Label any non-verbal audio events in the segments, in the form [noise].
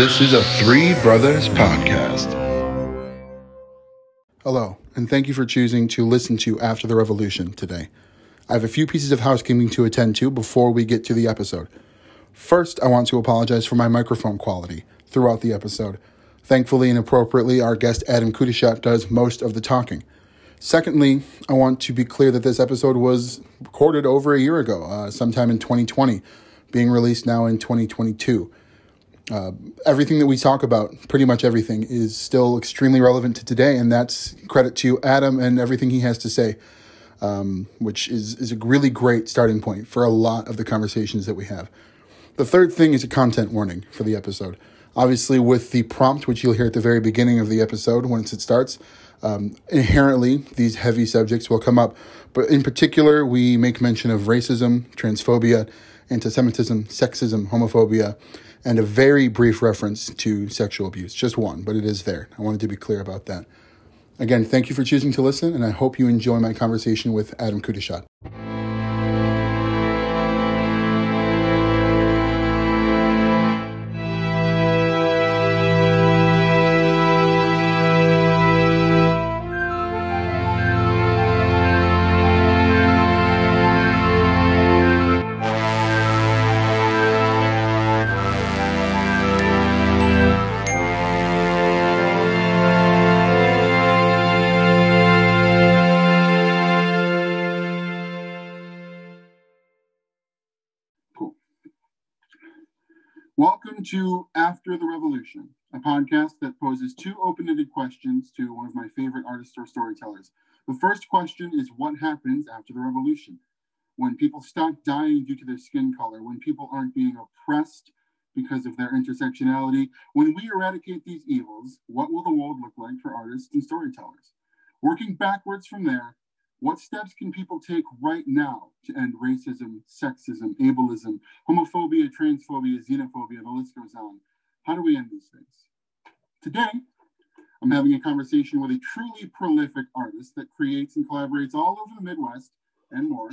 This is a Three Brothers podcast. Hello, and thank you for choosing to listen to After the Revolution today. I have a few pieces of housekeeping to attend to before we get to the episode. First, I want to apologize for my microphone quality throughout the episode. Thankfully and appropriately, our guest Adam Qutishat does most of the talking. Secondly, I want to be clear that this episode was recorded over a year ago, uh, sometime in 2020, being released now in 2022. Uh, everything that we talk about, pretty much everything, is still extremely relevant to today, and that's credit to Adam and everything he has to say, um, which is, is a really great starting point for a lot of the conversations that we have. The third thing is a content warning for the episode. Obviously, with the prompt, which you'll hear at the very beginning of the episode once it starts, um, inherently these heavy subjects will come up. But in particular, we make mention of racism, transphobia, anti Semitism, sexism, homophobia, and a very brief reference to sexual abuse. Just one, but it is there. I wanted to be clear about that. Again, thank you for choosing to listen, and I hope you enjoy my conversation with Adam Qutishat. To After the Revolution, a podcast that poses two open ended questions to one of my favorite artists or storytellers. The first question is What happens after the revolution? When people stop dying due to their skin color, when people aren't being oppressed because of their intersectionality, when we eradicate these evils, what will the world look like for artists and storytellers? Working backwards from there, what steps can people take right now to end racism, sexism, ableism, homophobia, transphobia, xenophobia? The list goes on. How do we end these things? Today, I'm having a conversation with a truly prolific artist that creates and collaborates all over the Midwest and more.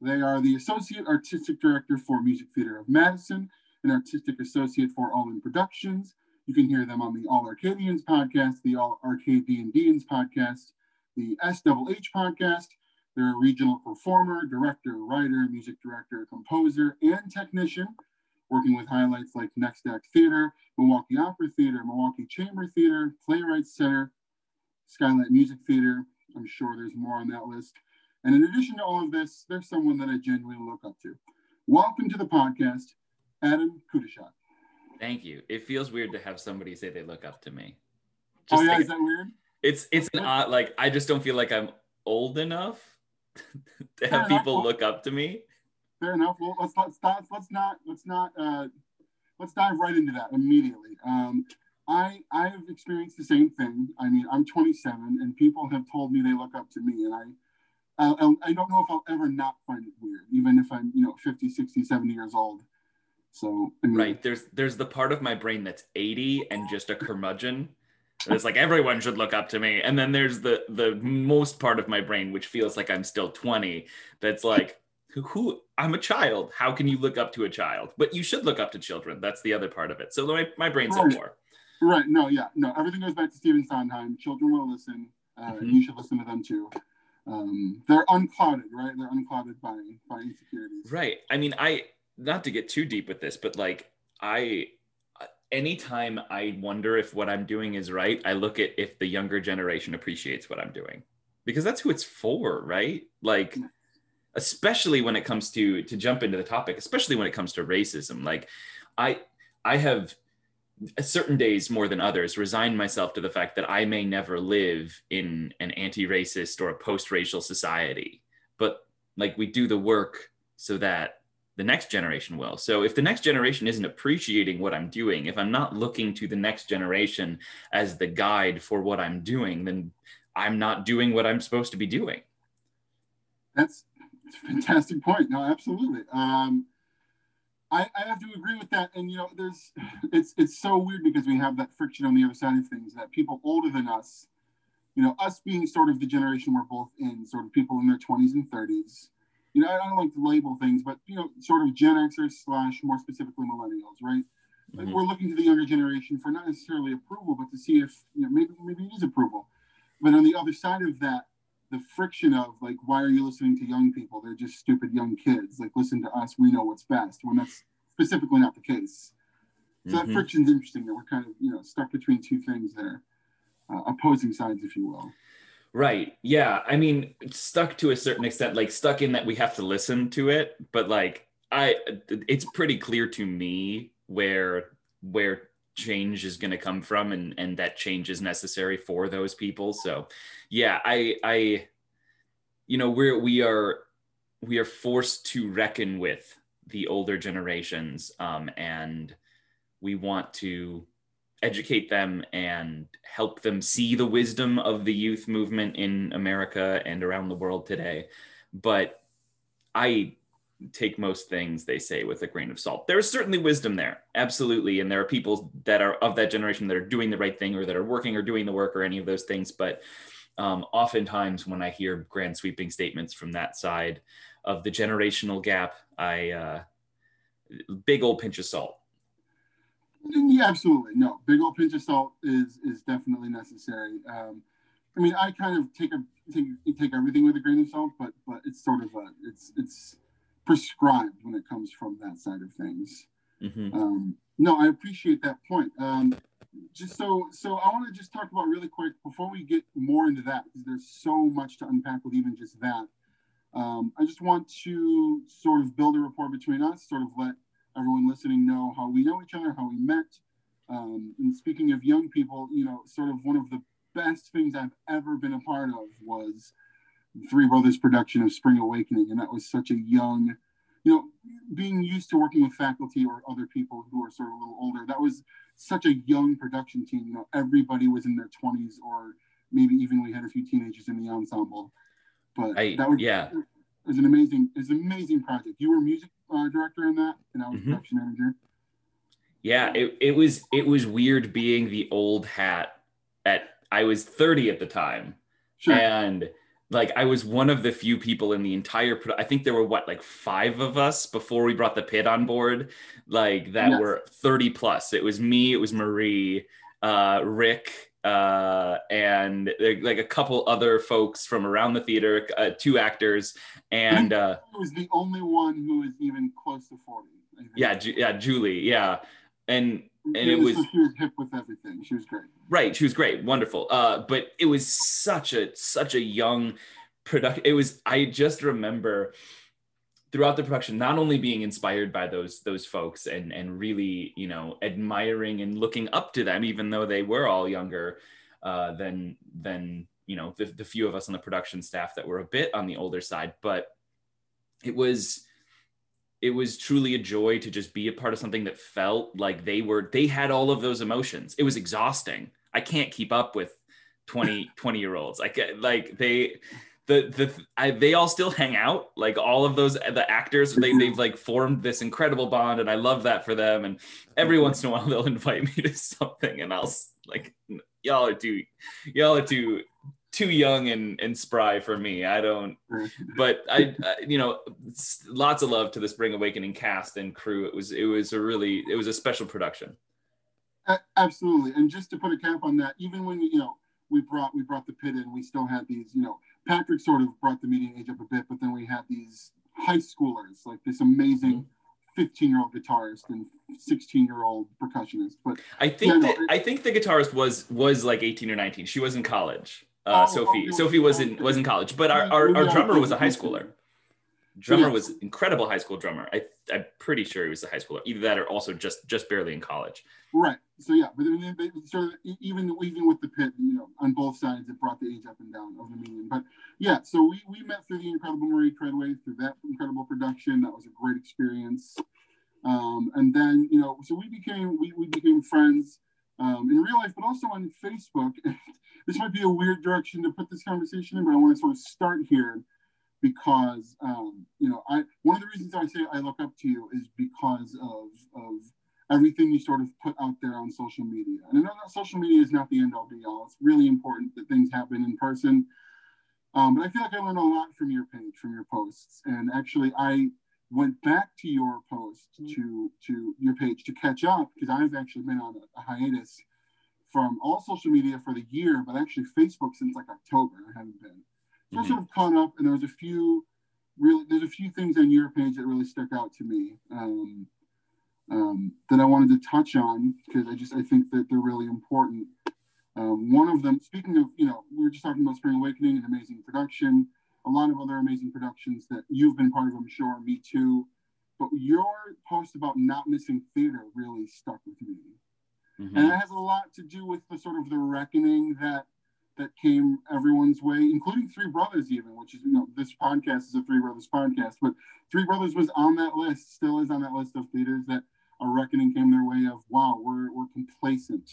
They are the Associate Artistic Director for Music Theater of Madison, an Artistic Associate for All In Productions. You can hear them on the All Arcadians podcast, the All Arcade D&Dians podcast, the SHH podcast. They're a regional performer, director, writer, music director, composer, and technician, working with highlights like Next Act Theater, Milwaukee Opera Theater, Milwaukee Chamber Theater, Playwrights Center, Skylight Music Theater. I'm sure there's more on that list. And in addition to all of this, there's someone that I genuinely look up to. Welcome to the podcast, Adam Qutishat. Thank you. It feels weird to have somebody say they look up to me. Oh, Just oh yeah, like, is that weird? It's it's an odd like I just don't feel like I'm old enough [laughs] to have people look up to me. Fair enough. Well, let's let's not let's not let's not uh, let's dive right into that immediately. Um, I I have experienced the same thing. I mean, I'm 27, and people have told me they look up to me, and I. I, I don't know if I'll ever not find it weird, even if I'm, you know, 50, 60, 70 years old. So I mean, right there's there's the part of my brain that's 80 and just a curmudgeon it's like everyone should look up to me. And then there's the the most part of my brain which feels like I'm still 20. That's like who, who I'm a child. How can you look up to a child? But you should look up to children. That's the other part of it. So my, my brain's right. more. Right. No, yeah. No, everything goes back to Stephen Sondheim. Children will listen. Uh, mm-hmm. You should listen to them too. Um, they're unclouded, right? They're unclouded by by insecurities. Right. I mean, I not to get too deep with this, but like I anytime I wonder if what I'm doing is right, I look at if the younger generation appreciates what I'm doing because that's who it's for, right? Like, especially when it comes to to jump into the topic, especially when it comes to racism. Like, I I have certain days more than others resigned myself to the fact that I may never live in an anti-racist or a post-racial society, but like we do the work so that the next generation will. So if the next generation isn't appreciating what I'm doing, if I'm not looking to the next generation as the guide for what I'm doing, then I'm not doing what I'm supposed to be doing. That's a fantastic point. No, absolutely. Um, I, I have to agree with that. And you know, there's it's it's so weird because we have that friction on the other side of things that people older than us, you know, us being sort of the generation we're both in, sort of people in their 20s and 30s you know, I don't like to label things, but you know, sort of Gen Xers slash more specifically millennials, right? like Mhm. we're looking to the younger generation for not necessarily approval, but to see if you know maybe maybe it is approval. But on the other side of that, the friction of like, why are you listening to young people? They're just stupid young kids. Like, listen to us. We know what's best. When that's specifically not the case. So that Mhm. friction's interesting. That we're kind of you know stuck between two things there, uh, opposing sides, if you will. Right. Yeah. I mean, stuck to a certain extent, like stuck in that we have to listen to it, but like I it's pretty clear to me where where change is going to come from and and that change is necessary for those people. So, yeah, I I you know, we're we are we are forced to reckon with the older generations um and we want to educate them and help them see the wisdom of the youth movement in America and around the world today. But I take most things they say with a grain of salt. There's certainly wisdom there, absolutely. And there are people that are of that generation that are doing the right thing or that are working or doing the work or any of those things. But um, oftentimes when I hear grand sweeping statements from that side of the generational gap, I, uh, big old pinch of salt. Yeah, absolutely. No, big old pinch of salt is is definitely necessary. Um, I mean, I kind of take a take take everything with a grain of salt, but but it's sort of a it's it's prescribed when it comes from that side of things. Mhm. Um, no, I appreciate that point. Um, just so so I want to just talk about really quick before we get more into that because there's so much to unpack with even just that. Um, I just want to sort of build a rapport between us, sort of let everyone listening know how we know each other, how we met. Um, and speaking of young people, you know, sort of one of the best things I've ever been a part of was Three Brothers production of Spring Awakening. And that was such a young, you know, being used to working with faculty or other people who are sort of a little older, that was such a young production team. You know, everybody was in their 20s or maybe even we had a few teenagers in the ensemble. But I, that was, yeah. it was an amazing, it was an amazing project. You were music uh, director in that, and I was Mhm. production manager. Yeah, it, it was it was weird being the old hat at I was 30 at the time. Sure. And like I was one of the few people in the entire pro- I think there were what like 5 of us before we brought the pit on board like that Yes. were 30 plus. It was me, it was Marie, uh Rick uh and like a couple other folks from around the theater, uh, two actors and uh was the only one who was even close to 40. Yeah, Ju- yeah, Julie, yeah. And and She it was- so she was hip with everything. She was great. Right, she was great, wonderful. Uh, but it was such a such a young production. It was. I just remember throughout the production, not only being inspired by those those folks and and really you know admiring and looking up to them, even though they were all younger uh, than than you know the, the few of us on the production staff that were a bit on the older side, but it was it was truly a joy to just be a part of something that felt like they were they had all of those emotions. It was exhausting. I can't keep up with 20 20 year olds. Like like they the the I, they all still hang out. Like all of those the actors they, mm-hmm. they've like formed this incredible bond and i love that for them. And every mm-hmm. once in a while [laughs] they'll invite me to something and i'll like y'all are too y'all are too too young and, and spry for me. I don't mm-hmm. but I, I you know lots of love to the spring awakening cast and crew. It was it was a really it was a special production. Absolutely. And just to put a cap on that, even when you know we brought we brought the pit in, we still had these. You know, Patrick sort of brought the median age up a bit, but then we had these high schoolers, like this amazing. 15 year old guitarist and 16 year old percussionist but i think Yeah, no, that it- i think the guitarist was was like 18 or 19 she was in college. Uh, Oh, sophie sophie was in was in college but our, our, our drummer was a high schooler. Drummer Yeah. was incredible high school drummer. I, i'm pretty sure he was a high schooler either that or also just just barely in college. Right so yeah but then they, sort of even even with the pit you know on both sides it brought the age up and down of the median. But yeah so we, we met through the incredible marie treadway through that incredible production. That was a great experience. Um, and then you know so we became we, we became friends um, in real life but also on facebook. [laughs] This might be a weird direction to put this conversation in but i want to sort of start here because um, you know i one of the reasons i say i look up to you is because of of everything you sort of put out there on social media. And i know that social media is not the end all be all. It's really important that things happen in person. Um, but i feel like i learned a lot from your page from your posts. And actually i went back to your post to to your page to catch up because I've actually been on a, a, hiatus from all social media for the year, but actually Facebook since like October. I haven't been. So mm-hmm. I sort of caught up, and there was a few really there's a few things on your page that really stuck out to me. Um, um, that I wanted to touch on because I just I think that they're really important. Um, one of them, speaking of, you know, we were just talking about Spring Awakening and amazing production a lot of other amazing productions that you've been part of, I'm sure, me too. But your post about not missing theater really stuck with me. Mm-hmm. And it has a lot to do with the sort of the reckoning that that came everyone's way, including Three Brothers, even, which is, you know, this podcast is a Three Brothers podcast, but Three Brothers was on that list, still is on that list of theaters that a reckoning came their way of, wow, we're, we're complacent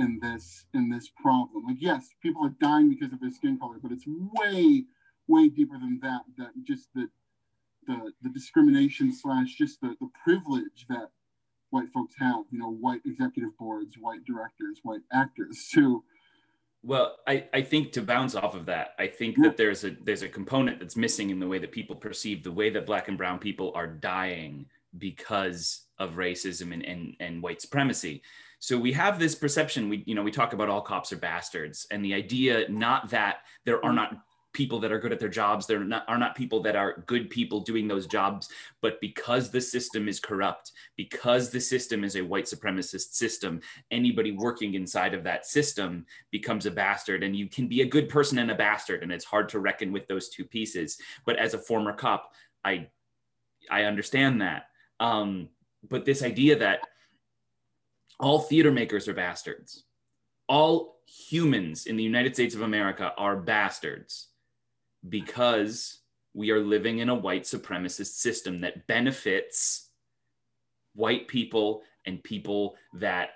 in this in this problem. Like, yes, people are dying because of their skin color, but it's way way deeper than that. That just the the, the discrimination slash just the, the privilege that white folks have. You know, white executive boards, white directors, white actors too. Well, I, I think to bounce off of that, I think yeah. that there's a there's a component that's missing in the way that people perceive the way that black and brown people are dying because of racism and, and, and white supremacy. So we have this perception, we you know, we talk about all cops are bastards, and the idea not that there are not people that are good at their jobs There are not people that are good people doing those jobs but because the system is corrupt because the system is a white supremacist system anybody working inside of that system becomes a bastard and you can be a good person and a bastard and it's hard to reckon with those two pieces but as a former cop i i understand that um, but this idea that all theater makers are bastards all humans in the united states of america are bastards because we are living in a white supremacist system that benefits white people and people that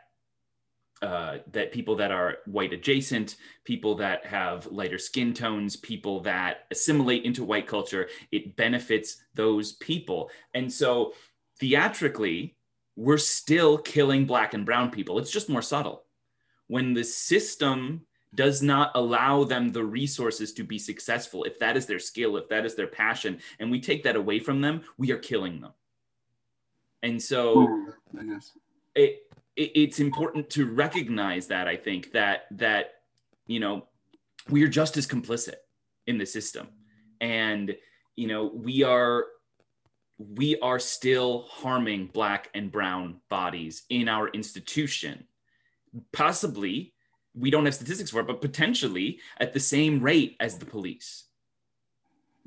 uh, that people that are white adjacent, people that have lighter skin tones, people that assimilate into white culture, it benefits those people. And so theatrically, we're still killing black and brown people. It's just more subtle. When the system does not allow them the resources to be successful if that is their skill if that is their passion and we take that away from them we are killing them and so it, it, it's important to recognize that i think that that you know we are just as complicit in the system and you know we are we are still harming black and brown bodies in our institution possibly we don't have statistics for it, but potentially at the same rate as the police.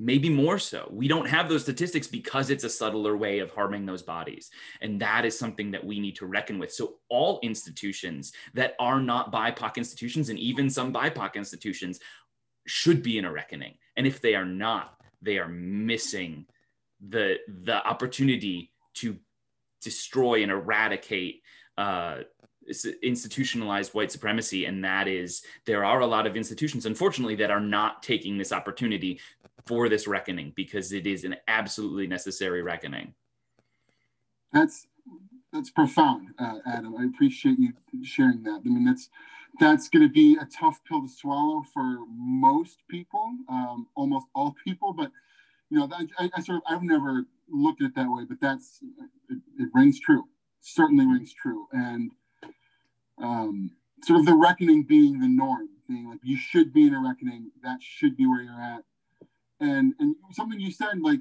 Maybe more so. We don't have those statistics because it's a subtler way of harming those bodies. And that is something that we need to reckon with. So, all institutions that are not BIPOC institutions, and even some BIPOC institutions, should be in a reckoning. And if they are not, they are missing the, the opportunity to destroy and eradicate uh, institutionalized white supremacy. And that is there are a lot of institutions unfortunately that are not taking this opportunity for this reckoning because it is an absolutely necessary reckoning. That's that's profound uh, adam. I appreciate you sharing that. I mean that's that's going to be a tough pill to swallow for most people um, almost all people but you know I, I, sort of i've never looked at it that way but that's it, it rings true. Certainly rings true. And um, sort of the reckoning being the norm, being like you should be in a reckoning, that should be where you're at. And and something you said, like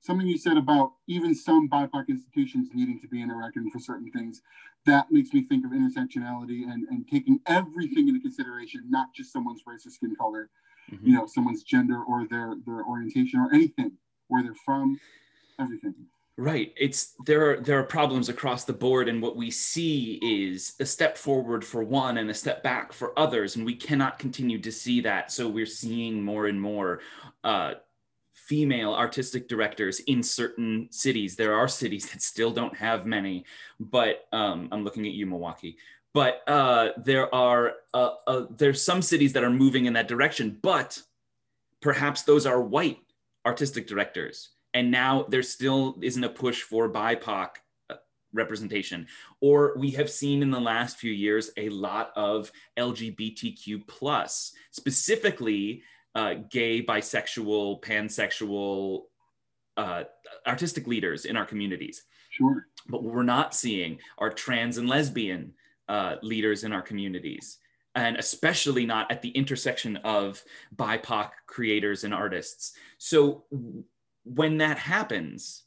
something you said about even some BIPOC institutions needing to be in a reckoning for certain things, that makes me think of intersectionality and, and taking everything into consideration, not just someone's race or skin color, mm-hmm. you know, someone's gender or their their orientation or anything, where they're from, everything. Right. It's there are there are problems across the board and what we see is a step forward for one and a step back for others and we cannot continue to see that. So we're seeing more and more uh, female artistic directors in certain cities. There are cities that still don't have many, but um, I'm looking at you, Milwaukee. But uh, there are uh, uh there's some cities that are moving in that direction, but perhaps those are white artistic directors and now there still isn't a push for BIPOC uh, representation. Or we have seen in the last few years a lot of LGBTQ plus, specifically uh, gay, bisexual, pansexual uh, artistic leaders in our communities. Sure. But what we're not seeing are trans and lesbian uh, leaders in our communities, and especially not at the intersection of BIPOC creators and artists. So when that happens,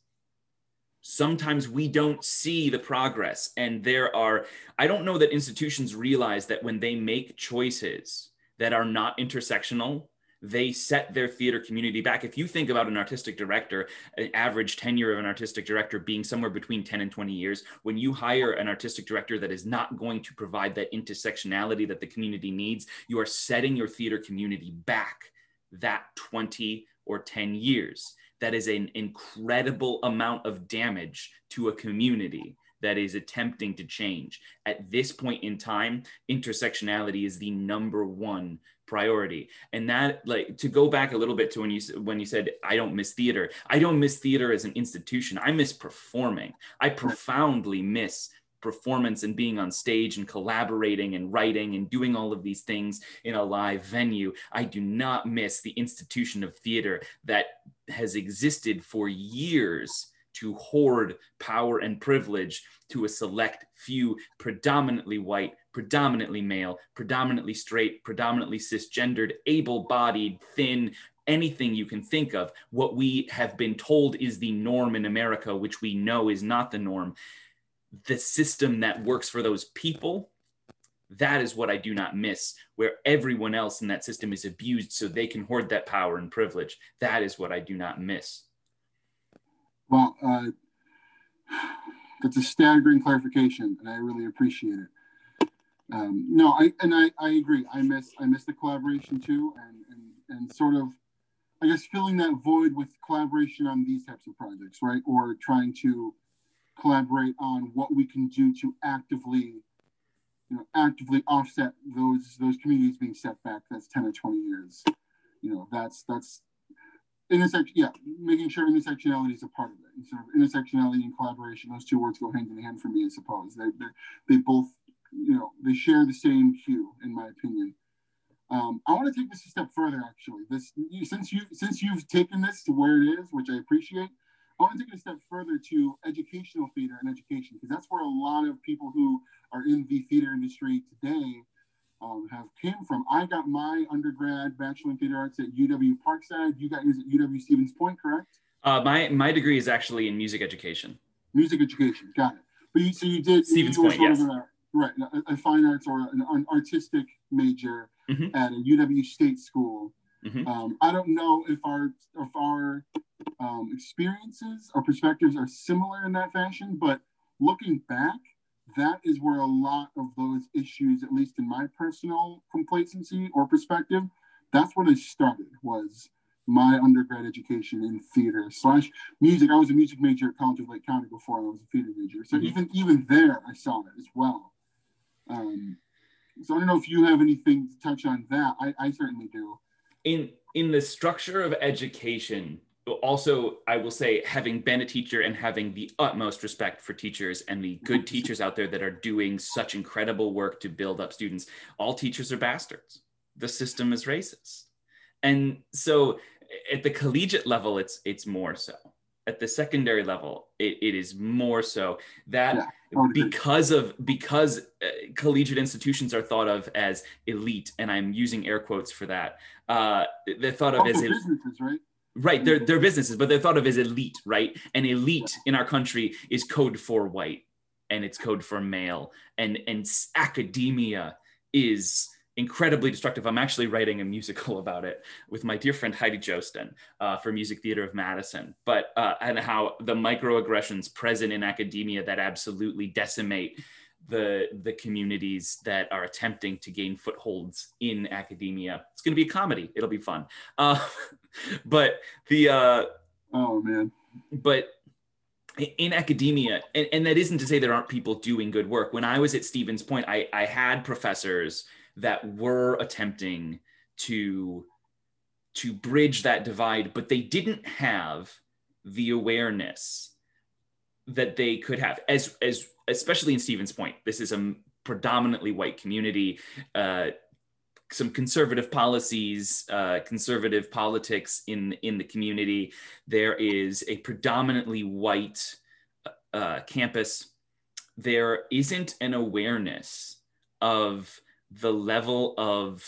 sometimes we don't see the progress. And there are, I don't know that institutions realize that when they make choices that are not intersectional, they set their theater community back. If you think about an artistic director, an average tenure of an artistic director being somewhere between 10 and 20 years, when you hire an artistic director that is not going to provide that intersectionality that the community needs, you are setting your theater community back that 20 or 10 years. That is an incredible amount of damage to a community that is attempting to change. At this point in time, intersectionality is the number one priority. And that like to go back a little bit to when you when you said i don't miss theater. I don't miss theater as an institution. I miss performing. I profoundly miss performance and being on stage and collaborating and writing and doing all of these things in a live venue. I do not miss the institution of theater that has existed for years to hoard power and privilege to a select few, predominantly white, predominantly male, predominantly straight, predominantly cisgendered, able bodied, thin, anything you can think of. What we have been told is the norm in America, which we know is not the norm. The system that works for those people that is what I do not miss, where everyone else in that system is abused so they can hoard that power and privilege. That is what I do not miss. Well, uh, that's a staggering clarification, and I really appreciate it. Um, no, I and I, I agree. I miss I miss the collaboration too, and, and and sort of, I guess, filling that void with collaboration on these types of projects, right? Or trying to collaborate on what we can do to actively, you know, actively offset those those communities being set back. That's ten or twenty years. You know, that's that's intersection, yeah, making sure intersectionality is a part of it. And sort of intersectionality and collaboration, those two words go hand in hand for me, I suppose. They, they they both, you know, they share the same cue, in my opinion. Um, I want to take this a step further, actually. This, you, since you since you've taken this to where it is, which I appreciate, I want to take it a step further to educational theater and education, because that's where a lot of people who are in the theater industry today um, have came from. I got my undergrad bachelor in theater arts at UW Parkside. You got yours at UW Stevens Point, correct? Uh, my my degree is actually in music education. Music education, got it. But you, so you did Stevens you Point, yes. A, right, a, a, fine arts or an, an artistic major mm-hmm. at a UW State school. Mm-hmm. Um, I don't know if our if our um, experiences or perspectives are similar in that fashion, but looking back, that is where a lot of those issues, at least in my personal complacency or perspective, that's where they started was my undergrad education in theater slash music. I was a music major at College of Lake County before I was a theater major. So mm-hmm. even even there I saw it as well. Um, so I don't know if you have anything to touch on that. I, I certainly do. In in the structure of education, also i will say having been a teacher and having the utmost respect for teachers and the good [laughs] teachers out there that are doing such incredible work to build up students all teachers are bastards. The system is racist. And so at the collegiate level it's it's more so. At the secondary level it, it is more so. That yeah, because of because uh, collegiate institutions are thought of as elite and i'm using air quotes for that uh, they're thought of as businesses right Right, they're, they're businesses, but they're thought of as elite, right? And elite in our country is code for white and it's code for male. And, and academia is incredibly destructive. I'm actually writing a musical [laughs] about it with my dear friend Heidi Joosten uh, for Music Theater of Madison, but uh, and how the microaggressions present in academia that absolutely decimate the the communities that are attempting to gain footholds in academia. It's going to be a comedy. It'll be fun. Uh, [laughs] but the uh, oh man, but in academia, and, and that isn't to say there aren't people doing good work. When I was at Stevens Point, I, I had professors that were attempting to to bridge that divide, but they didn't have the awareness that they could have as as especially in Stevens Point. This is a predominantly white community. Uh, some conservative policies, uh, conservative politics in in the community. There is a predominantly white uh, campus. There isn't an awareness of the level of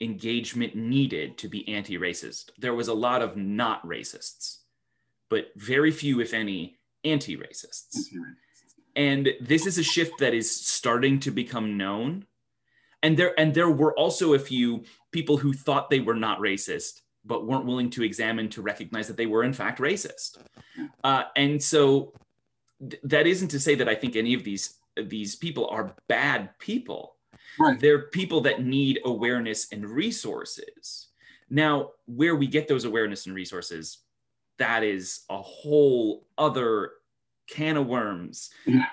engagement needed to be anti-racist. There was a lot of not racists, but very few, if any, anti-racists. And this is a shift that is starting to become known. And there and there were also a few people who thought they were not racist but weren't willing to examine to recognize that they were in fact racist. Uh, and so th- that isn't to say that i think any of these these people are bad people. Right. They're people that need awareness and resources. Now where we get those awareness and resources that is a whole other can of worms yeah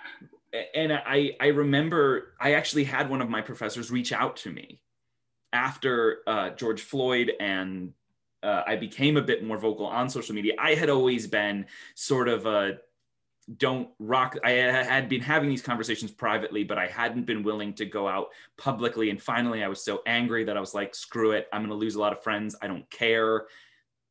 and I, I remember I actually had one of my professors reach out to me after uh, George Floyd and uh, I became a bit more vocal on social media. I had always been sort of a don't rock. I had been having these conversations privately, but I hadn't been willing to go out publicly. And finally, I was so angry that I was like, screw it. I'm going to lose a lot of friends. I don't care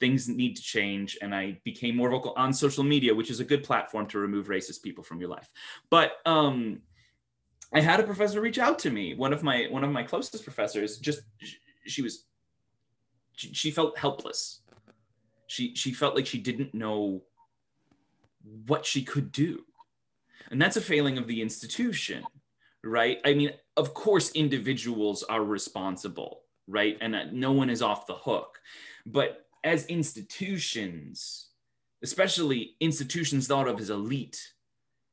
things need to change and i became more vocal on social media which is a good platform to remove racist people from your life. But um i had a professor reach out to me. One of my one of my closest professors just she was she, felt helpless. She she felt like she didn't know what she could do. And that's a failing of the institution right? I mean of course individuals are responsible right? And no one is off the hook. But as institutions, especially institutions thought of as elite,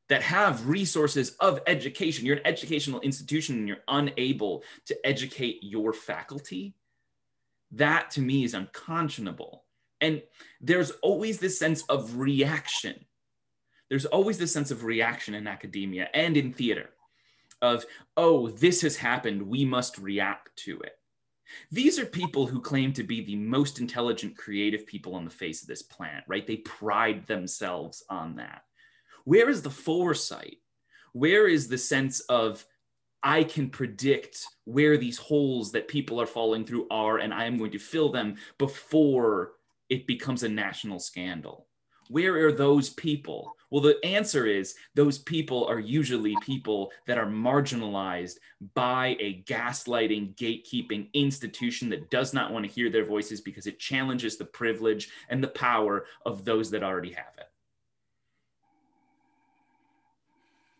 that have resources of education, you're an educational institution and you're unable to educate your faculty, that to me is unconscionable. And there's always this sense of reaction. There's always this sense of reaction in academia and in theater of, oh, this has happened, we must react to it. These are people who claim to be the most intelligent, creative people on the face of this planet, right? They pride themselves on that. Where is the foresight? Where is the sense of, I can predict where these holes that people are falling through are, and I am going to fill them before it becomes a national scandal? Where are those people? Well, the answer is those people are usually people that are marginalized by a gaslighting, gatekeeping institution that does not want to hear their voices because it challenges the privilege and the power of those that already have it.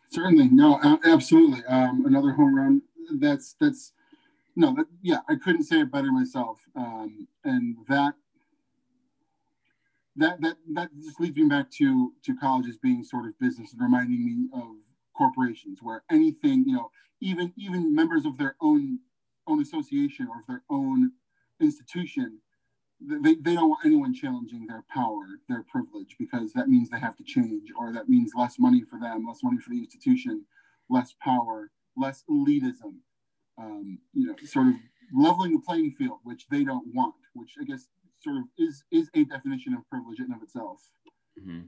Certainly, no, absolutely. Um, another home run. That's that's no, that, yeah, I couldn't say it better myself. Um, and that that that that just leads me back to to colleges being sort of business and reminding me of corporations where anything you know even even members of their own own association or of their own institution they, they don't want anyone challenging their power their privilege because that means they have to change or that means less money for them less money for the institution less power less elitism um, you know sort of leveling the playing field which they don't want which i guess sort of is is a definition of privilege in and of itself. Mm-hmm.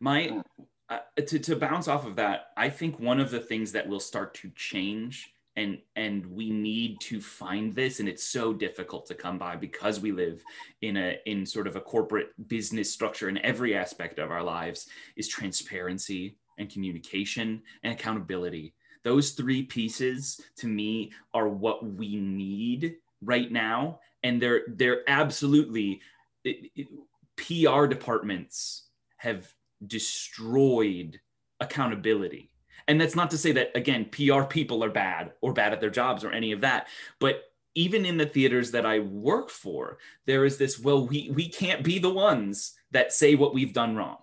My uh, to to bounce off of that, I think one of the things that will start to change and and we need to find this and it's so difficult to come by because we live in a in sort of a corporate business structure in every aspect of our lives is transparency and communication and accountability those three pieces to me are what we need right now and they're they're absolutely it, it, PR departments have destroyed accountability. And that's not to say that again PR people are bad or bad at their jobs or any of that, but even in the theaters that I work for, there is this well we we can't be the ones that say what we've done wrong.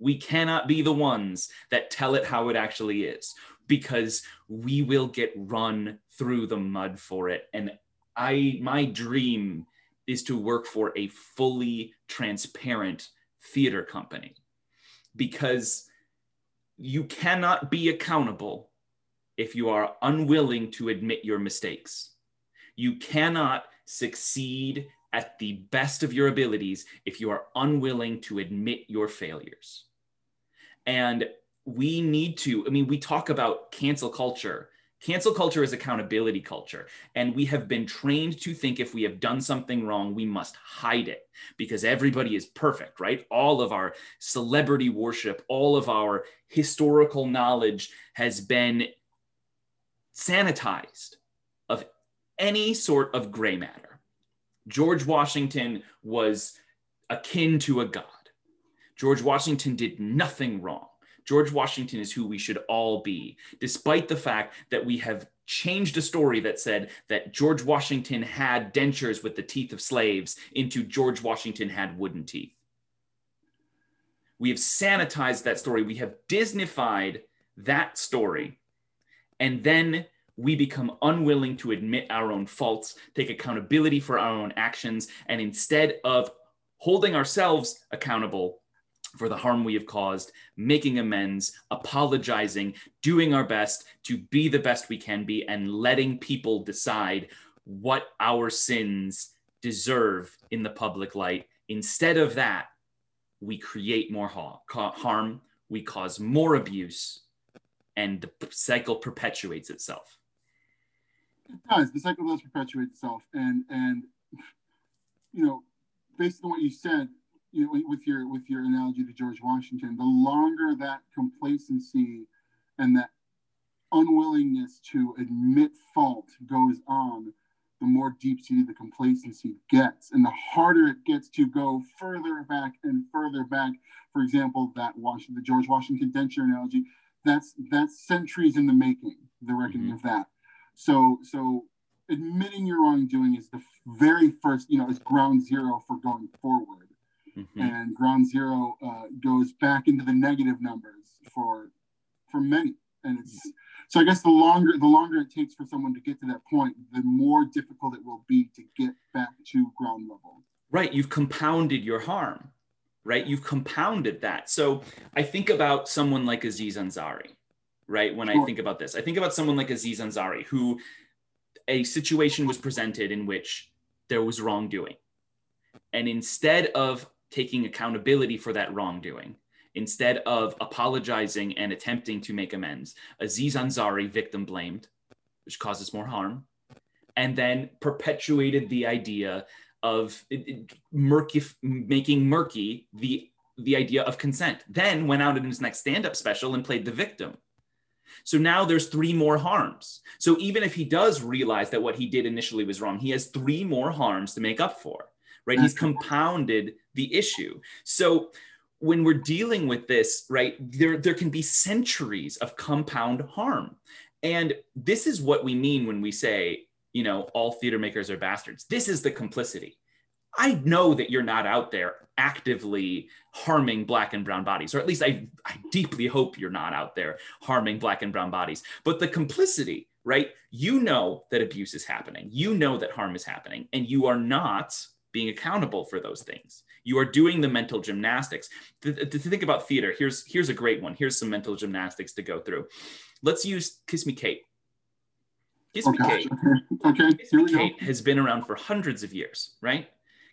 We cannot be the ones that tell it how it actually is because we will get run through the mud for it and I my dream is to work for a fully transparent theater company because you cannot be accountable if you are unwilling to admit your mistakes. You cannot succeed at the best of your abilities if you are unwilling to admit your failures. And we need to, I mean, we talk about cancel culture Cancel culture is accountability culture. And we have been trained to think if we have done something wrong, we must hide it because everybody is perfect, right? All of our celebrity worship, all of our historical knowledge has been sanitized of any sort of gray matter. George Washington was akin to a god. George Washington did nothing wrong. George Washington is who we should all be, despite the fact that we have changed a story that said that George Washington had dentures with the teeth of slaves into George Washington had wooden teeth. We have sanitized that story. We have Disneyfied that story. And then we become unwilling to admit our own faults, take accountability for our own actions, and instead of holding ourselves accountable for the harm we have caused, making amends, apologizing, doing our best to be the best we can be, and letting people decide what our sins deserve in the public light. Instead of that, we create more harm, we cause more abuse, and the cycle perpetuates itself. It does. The cycle does perpetuate itself, and and you know, based on what you said, you know, with your with your analogy to George Washington, the longer that complacency and that unwillingness to admit fault goes on, the more deep seated the complacency gets, and the harder it gets to go further back and further back. For example, that Washington, the George Washington denture analogy, that's that's centuries in the making. The reckoning mm-hmm. of that. So so admitting your wrongdoing is the very first, you know, is ground zero for going forward mm-hmm. and ground zero uh, goes back into the negative numbers for for many. And it's so i guess the longer the longer it takes for someone to get to that point the more difficult it will be to get back to ground level. Right. You've compounded your harm right? You've compounded that. So i think about someone like aziz ansari right? When sure. i think about this i think about someone like aziz ansari who a situation was presented in which there was wrongdoing. And instead of taking accountability for that wrongdoing instead of apologizing and attempting to make amends. Aziz Ansari victim blamed, which causes more harm, and then perpetuated the idea of murky, making murky the, the idea of consent. Then went out in his next stand up special and played the victim. So now there's three more harms. So even if he does realize that what he did initially was wrong, he has three more harms to make up for right? He's compounded the issue. So when we're dealing with this, right, there, there can be centuries of compound harm. And this is what we mean when we say, you know, all theater makers are bastards. This is the complicity. I know that you're not out there actively harming black and brown bodies, or at least I, I deeply hope you're not out there harming black and brown bodies. But the complicity, right? You know that abuse is happening, you know that harm is happening, and you are not being accountable for those things. You are doing the mental gymnastics. To, to, think about theater, here's here's a great one. Here's some mental gymnastics to go through. Let's use Kiss Me Kate. Kiss Me Kate. Okay. Kiss Me Kate has been around for hundreds of years, right?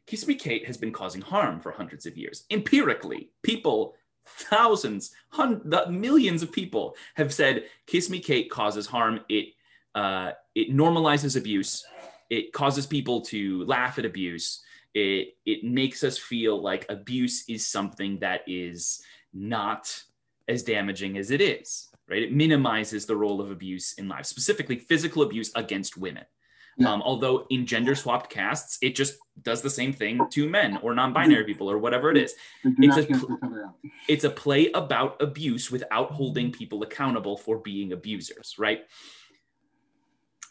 Kiss Me Kate has been causing harm for hundreds of years. Empirically, people, thousands, hundreds, millions of people have said Kiss Me Kate causes harm. It uh, it normalizes abuse. It causes people to laugh at abuse. It it makes us feel like abuse is something that is not as damaging as it is right? It minimizes the role of abuse in life specifically physical abuse against women. Yeah. um, although in gender swapped casts it just does the same thing to men or non-binary mm-hmm. people or whatever it is. It's a, it's a play about abuse without holding people accountable for being abusers right?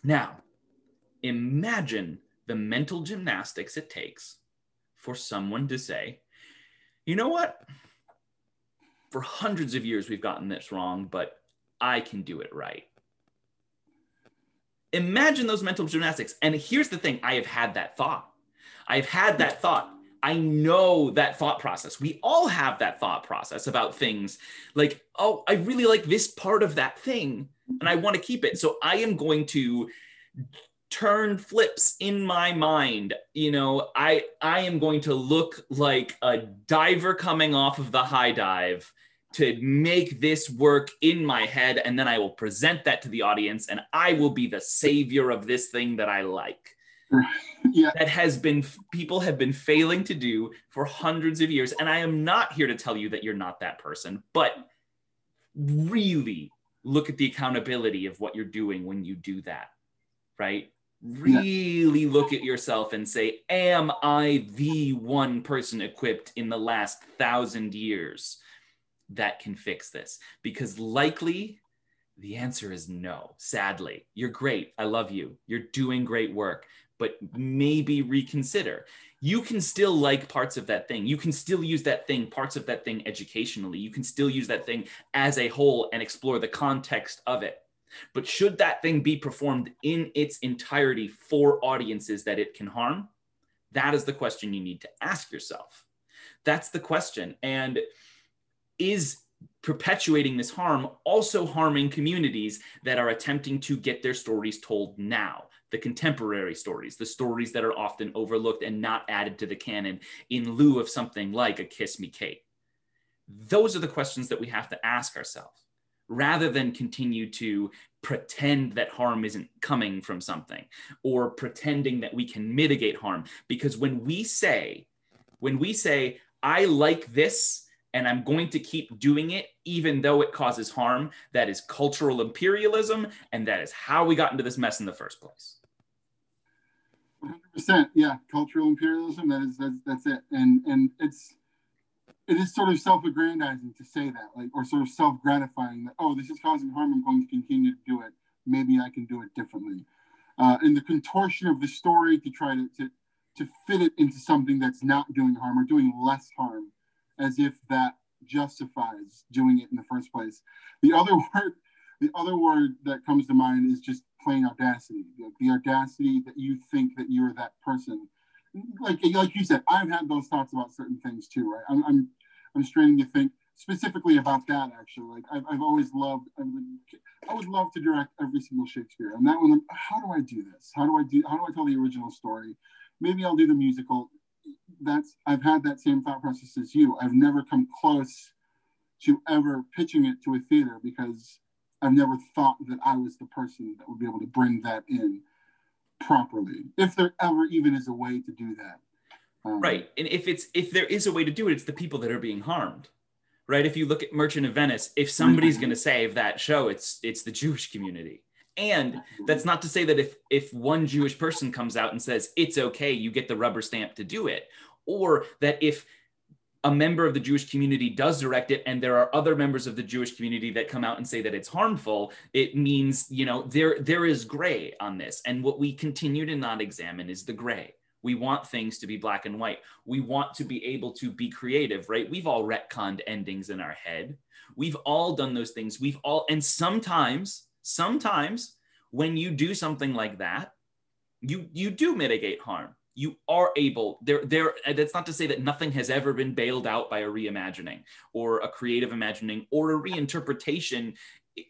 Now imagine the mental gymnastics it takes for someone to say, you know what? For hundreds of years, we've gotten this wrong, but I can do it right. Imagine those mental gymnastics. And here's the thing I have had that thought. I've had that thought. I know that thought process. We all have that thought process about things like, oh, I really like this part of that thing and I want to keep it. So I am going to turn flips in my mind you know i i am going to look like a diver coming off of the high dive to make this work in my head and then I will present that to the audience and I will be the savior of this thing that I like. [sighs] yeah. That has been people have been failing to do for hundreds of years and I am not here to tell you that you're not that person, but really look at the accountability of what you're doing when you do that. Right? Really look at yourself and say, Am I the one person equipped in the last thousand years that can fix this? Because likely the answer is no. Sadly, you're great. I love you. You're doing great work, but maybe reconsider. You can still like parts of that thing. You can still use that thing, parts of that thing educationally. You can still use that thing as a whole and explore the context of it but should that thing be performed in its entirety for audiences that it can harm? That is the question you need to ask yourself. That's the question. And is perpetuating this harm also harming communities that are attempting to get their stories told now? The contemporary stories, the stories that are often overlooked and not added to the canon in lieu of something like a Kiss Me Kate. Those are the questions that we have to ask ourselves rather than continue to pretend that harm isn't coming from something or pretending that we can mitigate harm. Because when we say when we say i like this and i'm going to keep doing it even though it causes harm that is cultural imperialism and that is how we got into this mess in the first place. 100% yeah. Cultural imperialism that is that's, that's it. And and it's it is sort of self-aggrandizing to say that, like, or sort of self-gratifying that, oh, this is causing harm. I'm going to continue to do it. Maybe I can do it differently. Uh, and the contortion of the story to try to, to to fit it into something that's not doing harm or doing less harm, as if that justifies doing it in the first place. The other [laughs] word, the other word that comes to mind is just plain audacity. The, the audacity that you think that you're that person like like you said, I've had those thoughts about certain things too, right? I'm I'm, I'm straining to think specifically about that actually. Like I've, I've always loved I would love to direct every single Shakespeare. And that one, how do I do this? How do I do how do I tell the original story? Maybe I'll do the musical. That's I've had that same thought process as you. I've never come close to ever pitching it to a theater because I've never thought that I was the person that would be able to bring that in properly, if there ever even is a way to do that. Um, right, and if it's if there is a way to do it, it's the people that are being harmed. Right. If you look at Merchant of Venice, if somebody's going to save that show, it's it's the Jewish community. And that's not to say that if if one Jewish person comes out and says it's okay, you get the rubber stamp to do it, or that if a member of the Jewish community does direct it and there are other members of the Jewish community that come out and say that it's harmful, it means, you know, there there is gray on this. And what we continue to not examine is the gray. We want things to be black and white. We want to be able to be creative, right? We've all retconned endings in our head. We've all done those things. We've all, and sometimes, sometimes when you do something like that, you you do mitigate harm you are able there there that's not to say that nothing has ever been bailed out by a reimagining or a creative imagining or a reinterpretation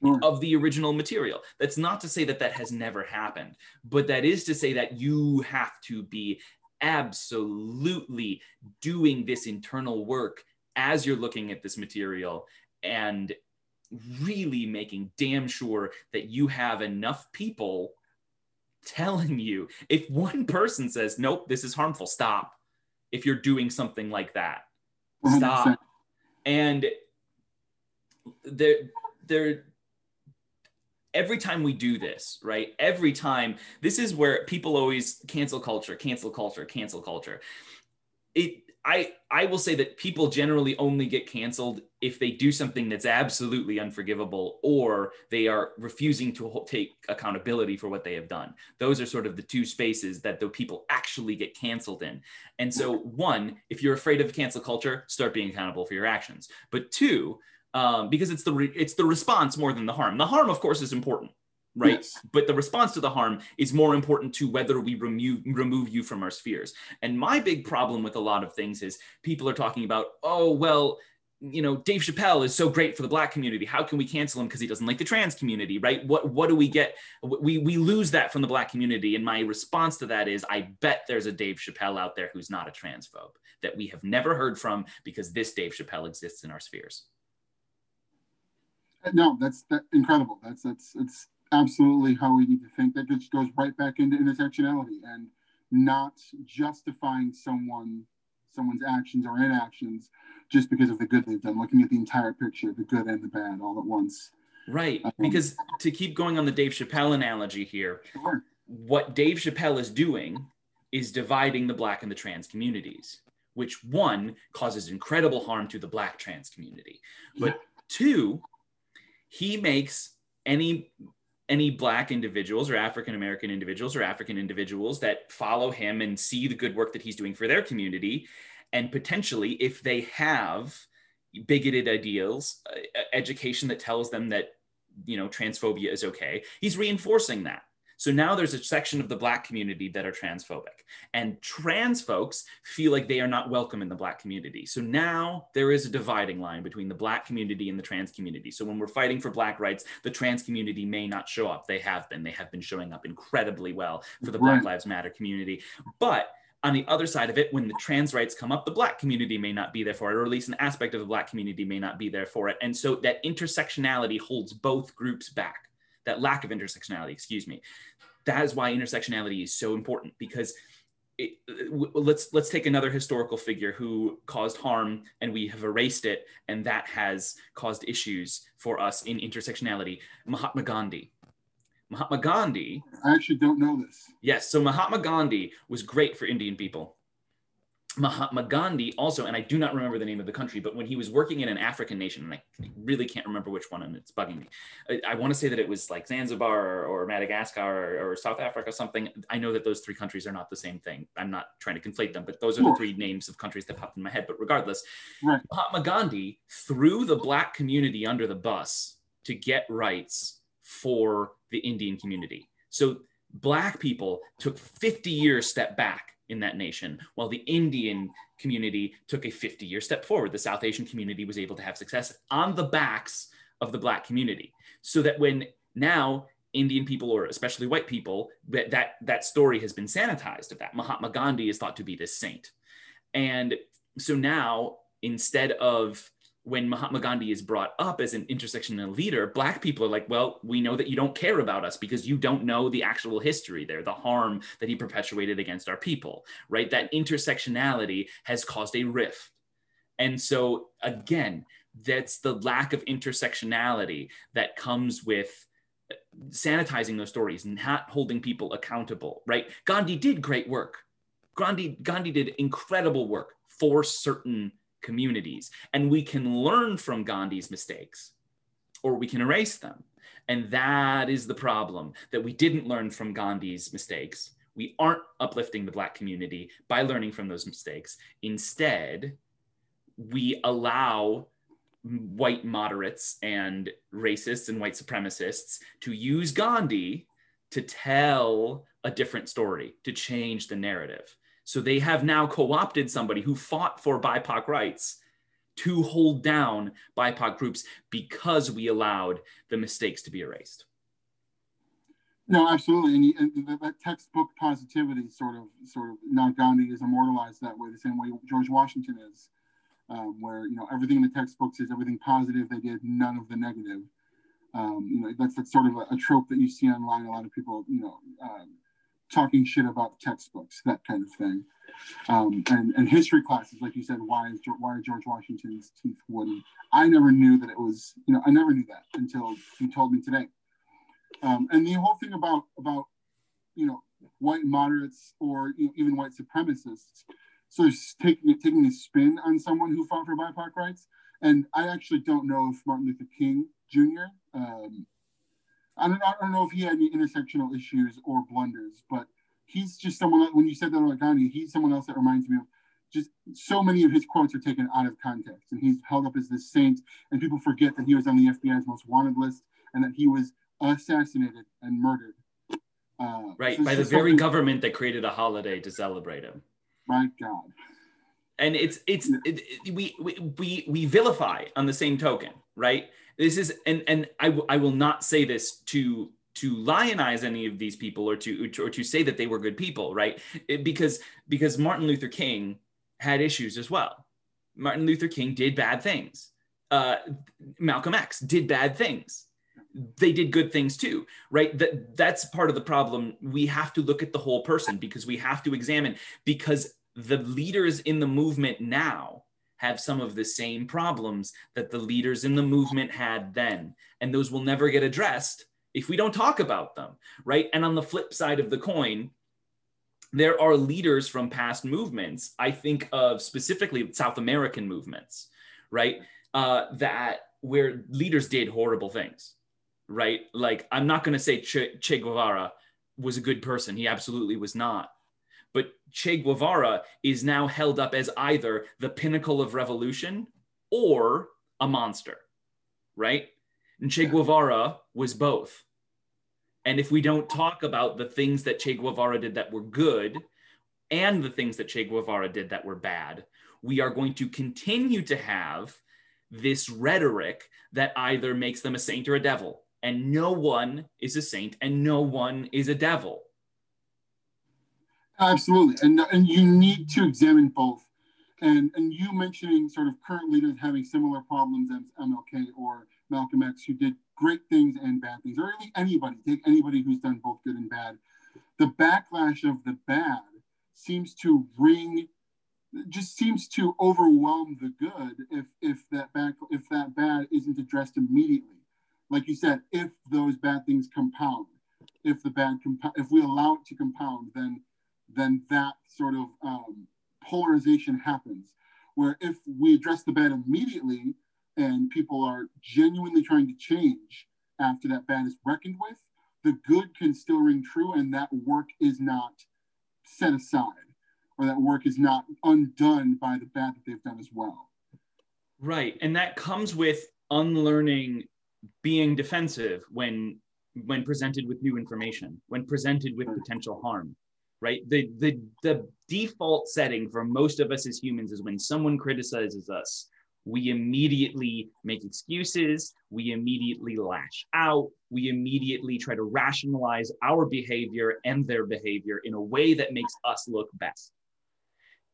mm. of the original material that's not to say that that has never happened but that is to say that you have to be absolutely doing this internal work as you're looking at this material and really making damn sure that you have enough people telling you if one person says nope this is harmful stop. If you're doing something like that stop. 100%. and there there every time we do this right every time this is where people always cancel culture cancel culture cancel culture. It I I will say that people generally only get canceled if they do something that's absolutely unforgivable or they are refusing to take accountability for what they have done. Those are sort of the two spaces that the people actually get canceled in. And so one, if you're afraid of cancel culture, start being accountable for your actions. But two, um, because it's the re- it's the response more than the harm. The harm, of course, is important right? Yes. but the response to the harm is more important to whether we remove remove you from our spheres. And my big problem with a lot of things is people are talking about oh well you know dave chappelle is so great for the black community. How can we cancel him because he doesn't like the trans community? Right? What what do we get? We we lose that from the black community. And my response to that is i bet there's a dave chappelle out there who's not a transphobe that we have never heard from because this dave chappelle exists in our spheres. No, that's that incredible. That's that's it's absolutely how we need to think. That just goes right back into intersectionality and not justifying someone someone's actions or inactions just because of the good they've done. Looking at the entire picture, the good and the bad, all at once. Right. Um, because to keep going on the Dave Chappelle analogy here, sure. what Dave Chappelle is doing is dividing the black and the trans communities, which one causes incredible harm to the black trans community. But yeah. two, he makes any any black individuals or african american individuals or african individuals that follow him and see the good work that he's doing for their community. And potentially if they have bigoted ideals uh, education that tells them that you know transphobia is okay he's reinforcing that so now there's a section of the Black community that are transphobic, and trans folks feel like they are not welcome in the Black community. So now there is a dividing line between the Black community and the trans community. So when we're fighting for Black rights, the trans community may not show up. They have been. They have been showing up incredibly well for the Black Lives Matter community. But on the other side of it, when the trans rights come up, the Black community may not be there for it, or at least an aspect of the Black community may not be there for it. And so that intersectionality holds both groups back that lack of intersectionality, excuse me. That is why intersectionality is so important because it, let's let's take another historical figure who caused harm and we have erased it and that has caused issues for us in intersectionality. Mahatma gandhi. Mahatma gandhi i actually don't know this. Yes so mahatma gandhi was great for indian people Mahatma Gandhi also, and I do not remember the name of the country, but when he was working in an African nation, and I really can't remember which one, and it's bugging me. I, I want to say that it was like Zanzibar or, or Madagascar or, or, South Africa, something. I know that those three countries are not the same thing. I'm not trying to conflate them, but those are the three names of countries that popped in my head. But regardless, right. Mahatma Gandhi threw the black community under the bus to get rights for the Indian community. So black people took 50 years step back in that nation, while the Indian community took a 50 year step forward. The South Asian community was able to have success on the backs of the Black community. So that when now Indian people, or especially white people, that, that, that story has been sanitized of that. Mahatma Gandhi is thought to be this saint. And so now, instead of when Mahatma Gandhi is brought up as an intersectional leader, Black people are like, well, we know that you don't care about us because you don't know the actual history there, the harm that he perpetuated against our people, right? That intersectionality has caused a rift. And so, again, that's the lack of intersectionality that comes with sanitizing those stories, not holding people accountable, right? Gandhi did great work. Gandhi, Gandhi did incredible work for certain communities. And we can learn from Gandhi's mistakes or we can erase them. And that is the problem that we didn't learn from Gandhi's mistakes. We aren't uplifting the Black community by learning from those mistakes. Instead, we allow white moderates and racists and white supremacists to use Gandhi to tell a different story, to change the narrative. So they have now co opted somebody who fought for BIPOC rights to hold down BIPOC groups because we allowed the mistakes to be erased. No, absolutely, and, and that textbook positivity sort of, sort of Gandhi is immortalized that way, the same way George Washington is, um, where you know everything in the textbooks is everything positive they did, none of the negative. Um, you know that's that's sort of a, a, trope that you see online. A lot of people, you know, um, talking shit about textbooks, that kind of thing. Um, and, and history classes, like you said, why is why are George Washington's teeth wooden? I never knew that it was, you know, I never knew that until you told me today. Um, and the whole thing about about you know white moderates or you know, even white supremacists, so taking taking a spin on someone who fought for BIPOC rights. And I actually don't know if Martin Luther King Jr. Um, I don't, I don't know if he had any intersectional issues or blunders, but he's just someone that, when you said that about Gandhi, he's someone else that reminds me of just so many of his quotes are taken out of context and he's held up as this saint and people forget that he was on the FBI's most wanted list and that he was assassinated and murdered. Uh, right, so by the very government that created a holiday to celebrate him. My God. And it's, it's, it, it, we, we, we, we vilify on the same token, right? This is and and I, w- I will not say this to to lionize any of these people or to or to say that they were good people right it, because because martin luther king had issues as well martin luther king did bad things uh, Malcolm X did bad things. They did good things too, right? That that's part of the problem. We have to look at the whole person because we have to examine because the leaders in the movement now have some of the same problems that the leaders in the movement had then. And those will never get addressed if we don't talk about them, right? And on the flip side of the coin, there are leaders from past movements. I think of specifically South American movements, right? Uh, that where leaders did horrible things, right? Like, I'm not going to say che, che Guevara was a good person. He absolutely was not. But Che Guevara is now held up as either the pinnacle of revolution or a monster, right? And Che Guevara was both. And if we don't talk about the things that Che Guevara did that were good and the things that Che Guevara did that were bad, we are going to continue to have this rhetoric that either makes them a saint or a devil. And no one is a saint and no one is a devil. Absolutely, and and you need to examine both. And and you mentioning sort of current leaders having similar problems as MLK or Malcolm X, who did great things and bad things, or really anybody. Take anybody who's done both good and bad. The backlash of the bad seems to ring, just seems to overwhelm the good if if that back if that bad isn't addressed immediately. Like you said, if those bad things compound, if the bad compound, if we allow it to compound, then then that sort of um, polarization happens. Where if we address the bad immediately and people are genuinely trying to change after that bad is reckoned with, the good can still ring true and that work is not set aside or that work is not undone by the bad that they've done as well. Right. And that comes with unlearning being defensive when when presented with new information, when presented with potential harm right? The, the, the default setting for most of us as humans is when someone criticizes us, we immediately make excuses, we immediately lash out, we immediately try to rationalize our behavior and their behavior in a way that makes us look best.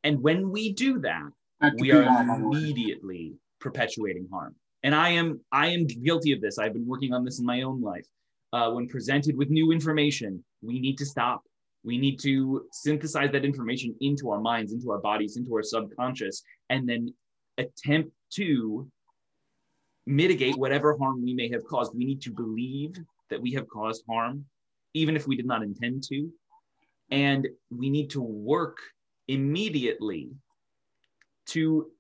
And when we do that, we are immediately perpetuating harm. And I am I am guilty of this. I've been working on this in my own life. Uh, when presented with new information, we need to stop we need to synthesize that information into our minds, into our bodies, into our subconscious, and then attempt to mitigate whatever harm we may have caused. We need to believe that we have caused harm, even if we did not intend to. And we need to work immediately to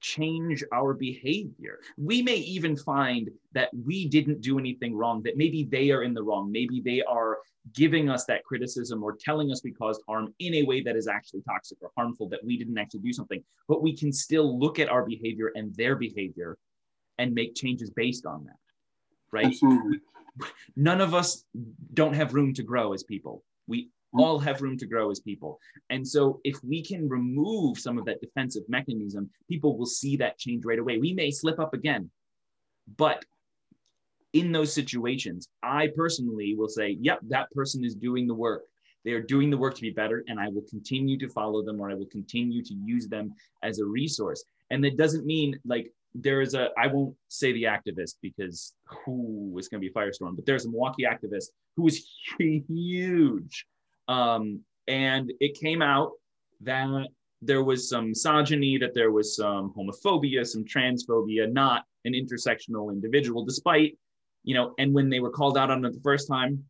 change our behavior. We may even find that we didn't do anything wrong, that maybe they are in the wrong. Maybe they are giving us that criticism or telling us we caused harm in a way that is actually toxic or harmful, that we didn't actually do something. But we can still look at our behavior and their behavior and make changes based on that. Right? Absolutely. None of us don't have room to grow as people. We Mm-hmm. all have room to grow as people. And so if we can remove some of that defensive mechanism, people will see that change right away. We may slip up again, but in those situations, I personally will say, yep, that person is doing the work. They are doing the work to be better, and I will continue to follow them or I will continue to use them as a resource. And that doesn't mean like there is a, I won't say the activist because who is going to be a firestorm, but there's a Milwaukee activist who is [laughs] huge um, and it came out that there was some misogyny, that there was some homophobia, some transphobia, not an intersectional individual, despite, you know, and when they were called out on it the first time,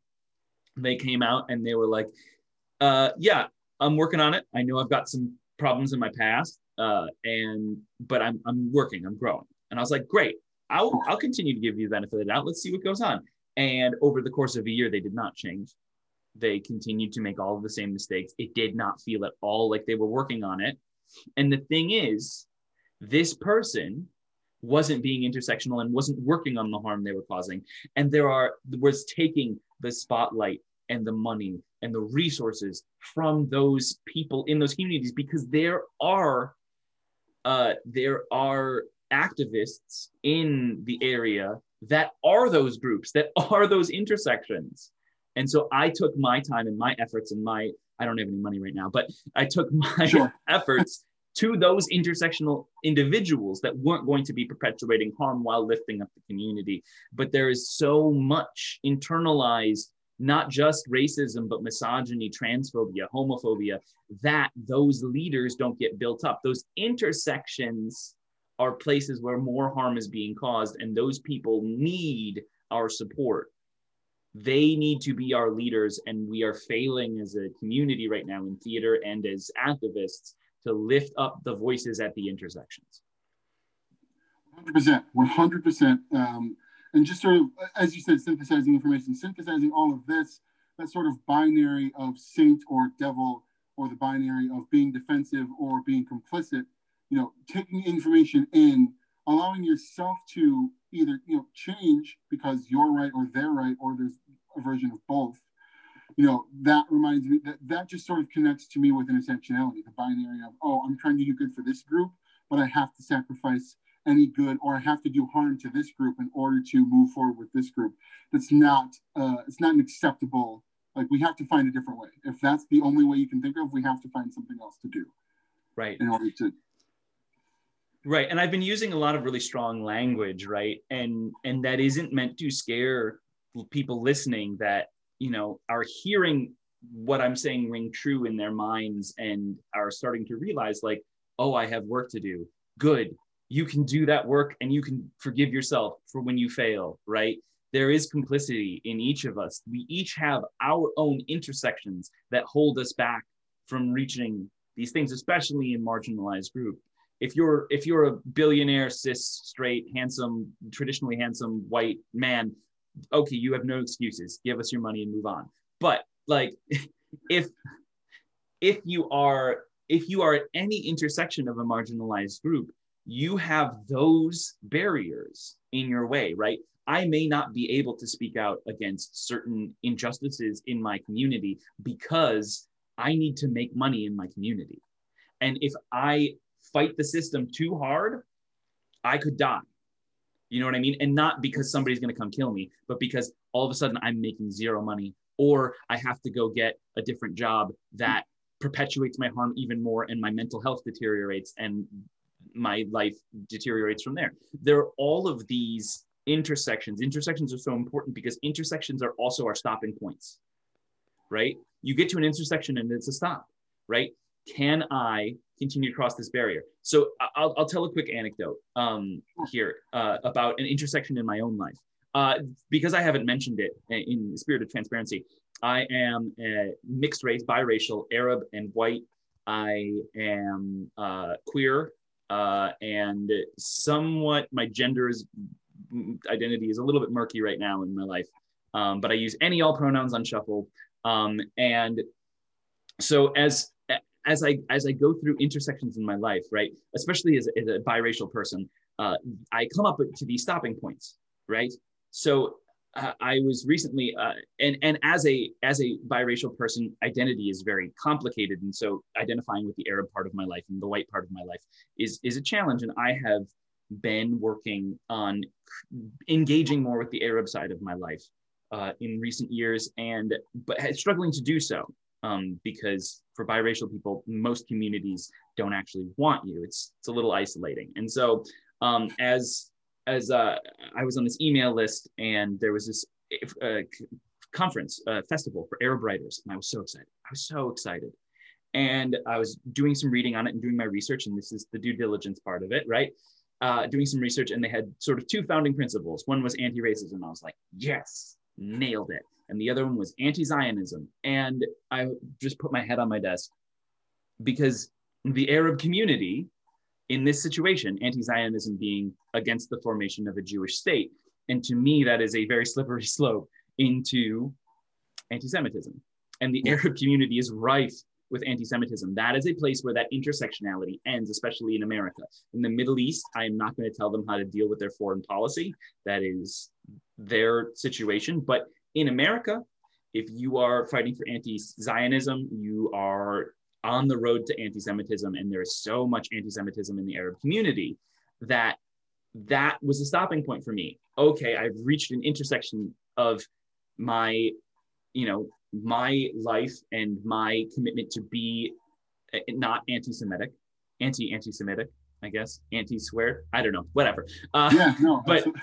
they came out and they were like, uh, yeah, I'm working on it. I know I've got some problems in my past, uh, and but I'm I'm working, I'm growing. And I was like, great, I'll I'll continue to give you the benefit of the doubt. Let's see what goes on. And over the course of a year, they did not change. They continued to make all of the same mistakes. It did not feel at all like they were working on it. And the thing is, this person wasn't being intersectional and wasn't working on the harm they were causing. And there are was taking the spotlight and the money and the resources from those people in those communities because there are uh, there are activists in the area that are those groups that are those intersections and so I took my time and my efforts and my, I don't have any money right now, but I took my [laughs] sure. efforts to those intersectional individuals that weren't going to be perpetuating harm while lifting up the community. But there is so much internalized, not just racism, but misogyny, transphobia, homophobia, that those leaders don't get built up. Those intersections are places where more harm is being caused, and those people need our support. They need to be our leaders, and we are failing as a community right now in theater and as activists to lift up the voices at the intersections. 100%, 100%. Um, and just sort of, as you said, synthesizing information, synthesizing all of this, that sort of binary of saint or devil, or the binary of being defensive or being complicit, you know, taking information in, allowing yourself to either, you know, change because you're right or they're right, or there's a version of both. You know, that reminds me that that just sort of connects to me with intersectionality, the binary of, oh, I'm trying to do good for this group, but I have to sacrifice any good or I have to do harm to this group in order to move forward with this group. That's not uh, it's not an acceptable. Like we have to find a different way. If that's the only way you can think of, we have to find something else to do. Right. In order to. Right, and I've been using a lot of really strong language, right, and and that isn't meant to scare people listening that you know are hearing what I'm saying ring true in their minds and are starting to realize like, oh, I have work to do. Good, you can do that work and you can forgive yourself for when you fail, right? There is complicity in each of us. We each have our own intersections that hold us back from reaching these things, especially in marginalized group. If you're if you're a billionaire, cis, straight, handsome, traditionally handsome white man, okay, you have no excuses. Give us your money and move on. But like [laughs] if if you are if you are at any intersection of a marginalized group, you have those barriers in your way, right? I may not be able to speak out against certain injustices in my community because I need to make money in my community. And if I fight the system too hard, I could die. You know what I mean? And not because somebody's going to come kill me, but because all of a sudden I'm making zero money or I have to go get a different job that perpetuates my harm even more and my mental health deteriorates and my life deteriorates from there. There are all of these intersections. Intersections are so important because intersections are also our stopping points, right? You get to an intersection and it's a stop, right? Can I continue to cross this barrier? So I'll, I'll tell a quick anecdote um, here uh, about an intersection in my own life. Uh, because I haven't mentioned it in the spirit of transparency, I am a mixed race, biracial, Arab and white. I am uh, queer uh, and somewhat my gender is identity is a little bit murky right now in my life. Um, but I use any all pronouns on shuffle. Um, and so as as I as I go through intersections in my life, right, especially as, as a biracial person, uh, I come up to these stopping points, right? So uh, I was recently, uh, and and as a as a biracial person, identity is very complicated, and so identifying with the Arab part of my life and the white part of my life is is a challenge. And I have been working on engaging more with the Arab side of my life uh, in recent years, and but struggling to do so um, because for biracial people, most communities don't actually want you. It's it's a little isolating, and so um, as as uh, I was on this email list and there was this uh, conference, uh, festival for Arab writers, and I was so excited. I was so excited. And I was doing some reading on it and doing my research, and this is the due diligence part of it, right? Uh, doing some research, and they had sort of two founding principles. One was anti racism. I was like, yes, nailed it. And the other one was anti Zionism. And I just put my head on my desk because the Arab community in this situation, anti Zionism being against the formation of a Jewish state. And to me, that is a very slippery [laughs] slope into anti Semitism. And the Arab community is rife with anti Semitism. That is a place where that intersectionality ends, especially in America. In the Middle East, I am not going to tell them how to deal with their foreign policy. That is their situation. But in America, if you are fighting for anti Zionism, you are on the road to anti-Semitism, and there is so much anti-Semitism in the Arab community that that was a stopping point for me. Okay, I've reached an intersection of my, you know, my life and my commitment to be eh, not anti-Semitic, anti anti Semitic, I guess, anti swear. I don't know, whatever. Uh, Yeah, no. [laughs] but absolutely.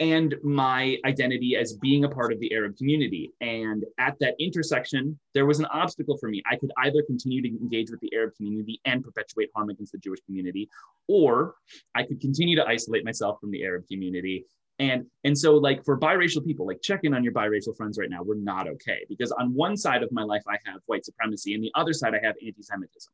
Anti anti Semitic, and my identity as being a part of the Arab community. And at that intersection, there was an obstacle for me. I could either continue to engage with the Arab community and perpetuate harm against the Jewish community, or I could continue to isolate myself from the Arab community. And, and so like for biracial people, like check in on your biracial friends right now. We're not okay because on one side of my life, I have white supremacy and the other side I have anti-Semitism.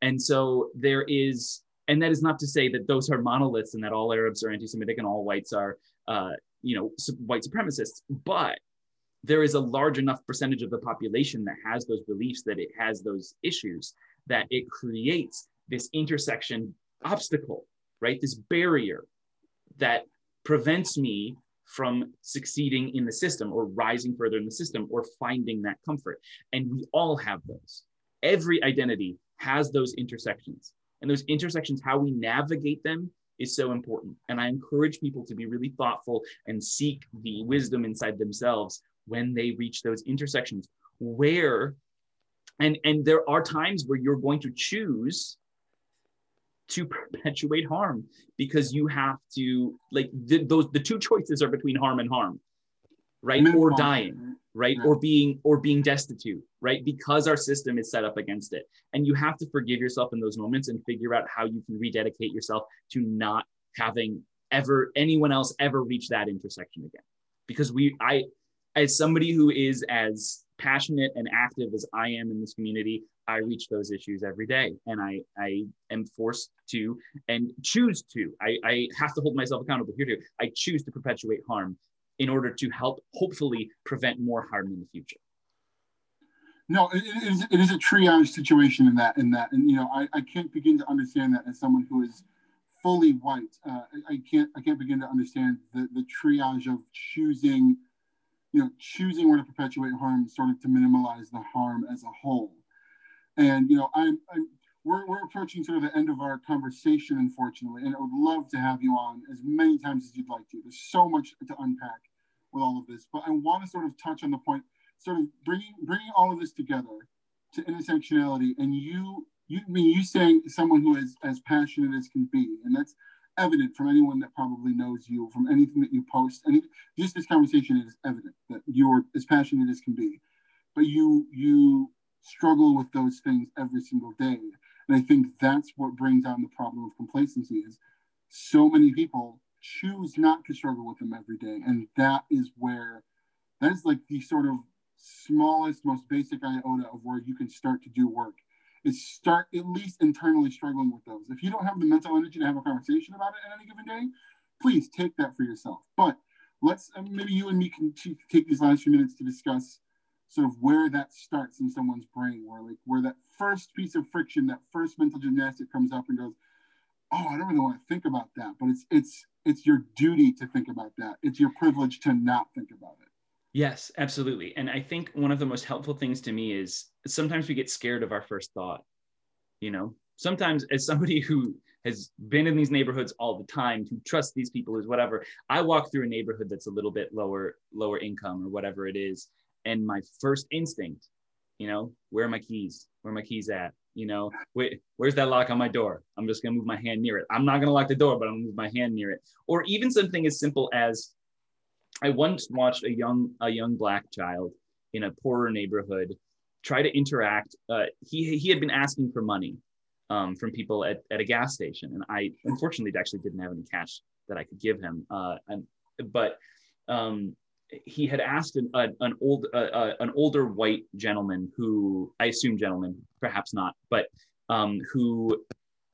And so there is, and that is not to say that those are monoliths and that all Arabs are anti-Semitic and all whites are, uh, you know, white supremacists. But there is a large enough percentage of the population that has those beliefs, that it has those issues, that it creates this intersection obstacle, right? This barrier that prevents me from succeeding in the system or rising further in the system or finding that comfort. And we all have those. Every identity has those intersections. And those intersections, how we navigate them is so important. And I encourage people to be really thoughtful and seek the wisdom inside themselves when they reach those intersections where and and there are times where you're going to choose to [laughs] perpetuate harm because you have to like the, those the two choices are between harm and harm right? Or dying right? Yeah. or being or being destitute right? Because our system is set up against it. And you have to forgive yourself in those moments and figure out how you can rededicate yourself to not having ever anyone else ever reach that intersection again. Because we i as somebody who is as passionate and active as i am in this community i reach those issues every day. And i i am forced to and choose to. I i have to hold myself accountable. Here too i choose to perpetuate harm in order to help hopefully prevent more harm in the future No, it, is, it is a triage situation in that, in that, and you know, I, I can't begin to understand that as someone who is fully white. Uh, I, I can't, I can't begin to understand the, the triage of choosing, you know, choosing where to perpetuate harm, sort of to minimize the harm as a whole. And you know, I'm, I'm we're, we're approaching sort of the end of our conversation, unfortunately, and I would love to have you on as many times as you'd like to. There's so much to unpack with all of this, but I want to sort of touch on the point sort of bringing bringing all of this together to intersectionality and you you I mean you saying someone who is as passionate as can be and that's evident from anyone that probably knows you from anything that you post and just this conversation is evident that you're as passionate as can be but you you struggle with those things every single day. And i think that's what brings on the problem of complacency is so many people choose not to struggle with them every day and that is where that is like the sort of smallest, most basic iota of where you can start to do work is start at least internally struggling with those. If you don't have the mental energy to have a conversation about it at any given day, please take that for yourself. But let's uh, maybe you and me can take these last few minutes to discuss sort of where that starts in someone's brain, where like where that first piece of friction, that first mental gymnastic comes up and goes, "Oh, I don't really want to think about that," but it's it's it's your duty to think about that. It's your privilege to not think about it. Yes, absolutely. And I think one of the most helpful things to me is sometimes we get scared of our first thought. You know, sometimes as somebody who has been in these neighborhoods all the time, who trusts these people, is whatever. I walk through a neighborhood that's a little bit lower, lower income or whatever it is, and my first instinct, you know, where are my keys? Where are my keys at? You know, wait, where's that lock on my door? I'm just gonna move my hand near it. I'm not gonna lock the door, but I'm gonna move my hand near it. Or even something as simple as I once watched a young a young black child in a poorer neighborhood try to interact. Uh, he he had been asking for money um, from people at, at a gas station, and I unfortunately actually didn't have any cash that I could give him. Uh, and, but um, he had asked an, a, an old an older white gentleman who I assume gentleman, perhaps not, but um, who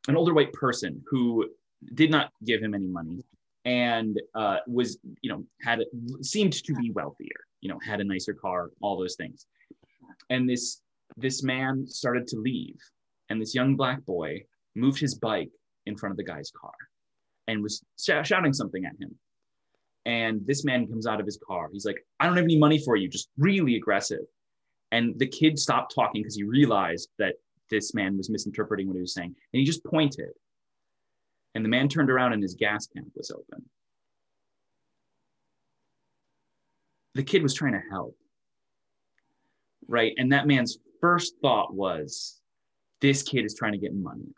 an older white person who did not give him any money and uh, was you know had seemed to be wealthier you know had a nicer car all those things. And this this man started to leave and this young black boy moved his bike in front of the guy's car and was sh- shouting something at him and this man comes out of his car he's like i don't have any money for you just really aggressive and the kid stopped talking because he realized that this man was misinterpreting what he was saying and he just pointed and the man turned around and his gas tank was open. The kid was trying to help. Right. And that man's first thought was, this kid is trying to get money.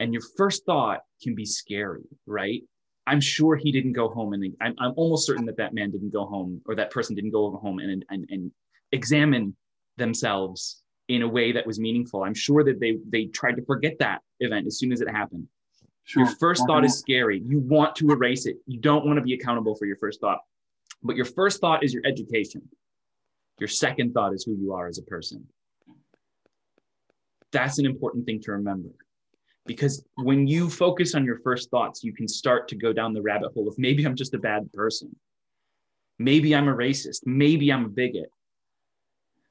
And your first thought can be scary, right? I'm sure he didn't go home and I'm, I'm almost certain that that man didn't go home or that person didn't go home and, and, and examine themselves in a way that was meaningful. I'm sure that they they tried to forget that event as soon as it happened. Sure. Your first thought is uh-huh. scary. You want to erase it. You don't want to be accountable for your first thought. But your first thought is your education. Your second thought is who you are as a person. That's an important thing to remember. Because when you focus on your first thoughts, you can start to go down the rabbit hole of maybe I'm just a bad person. Maybe I'm a racist. Maybe I'm a bigot.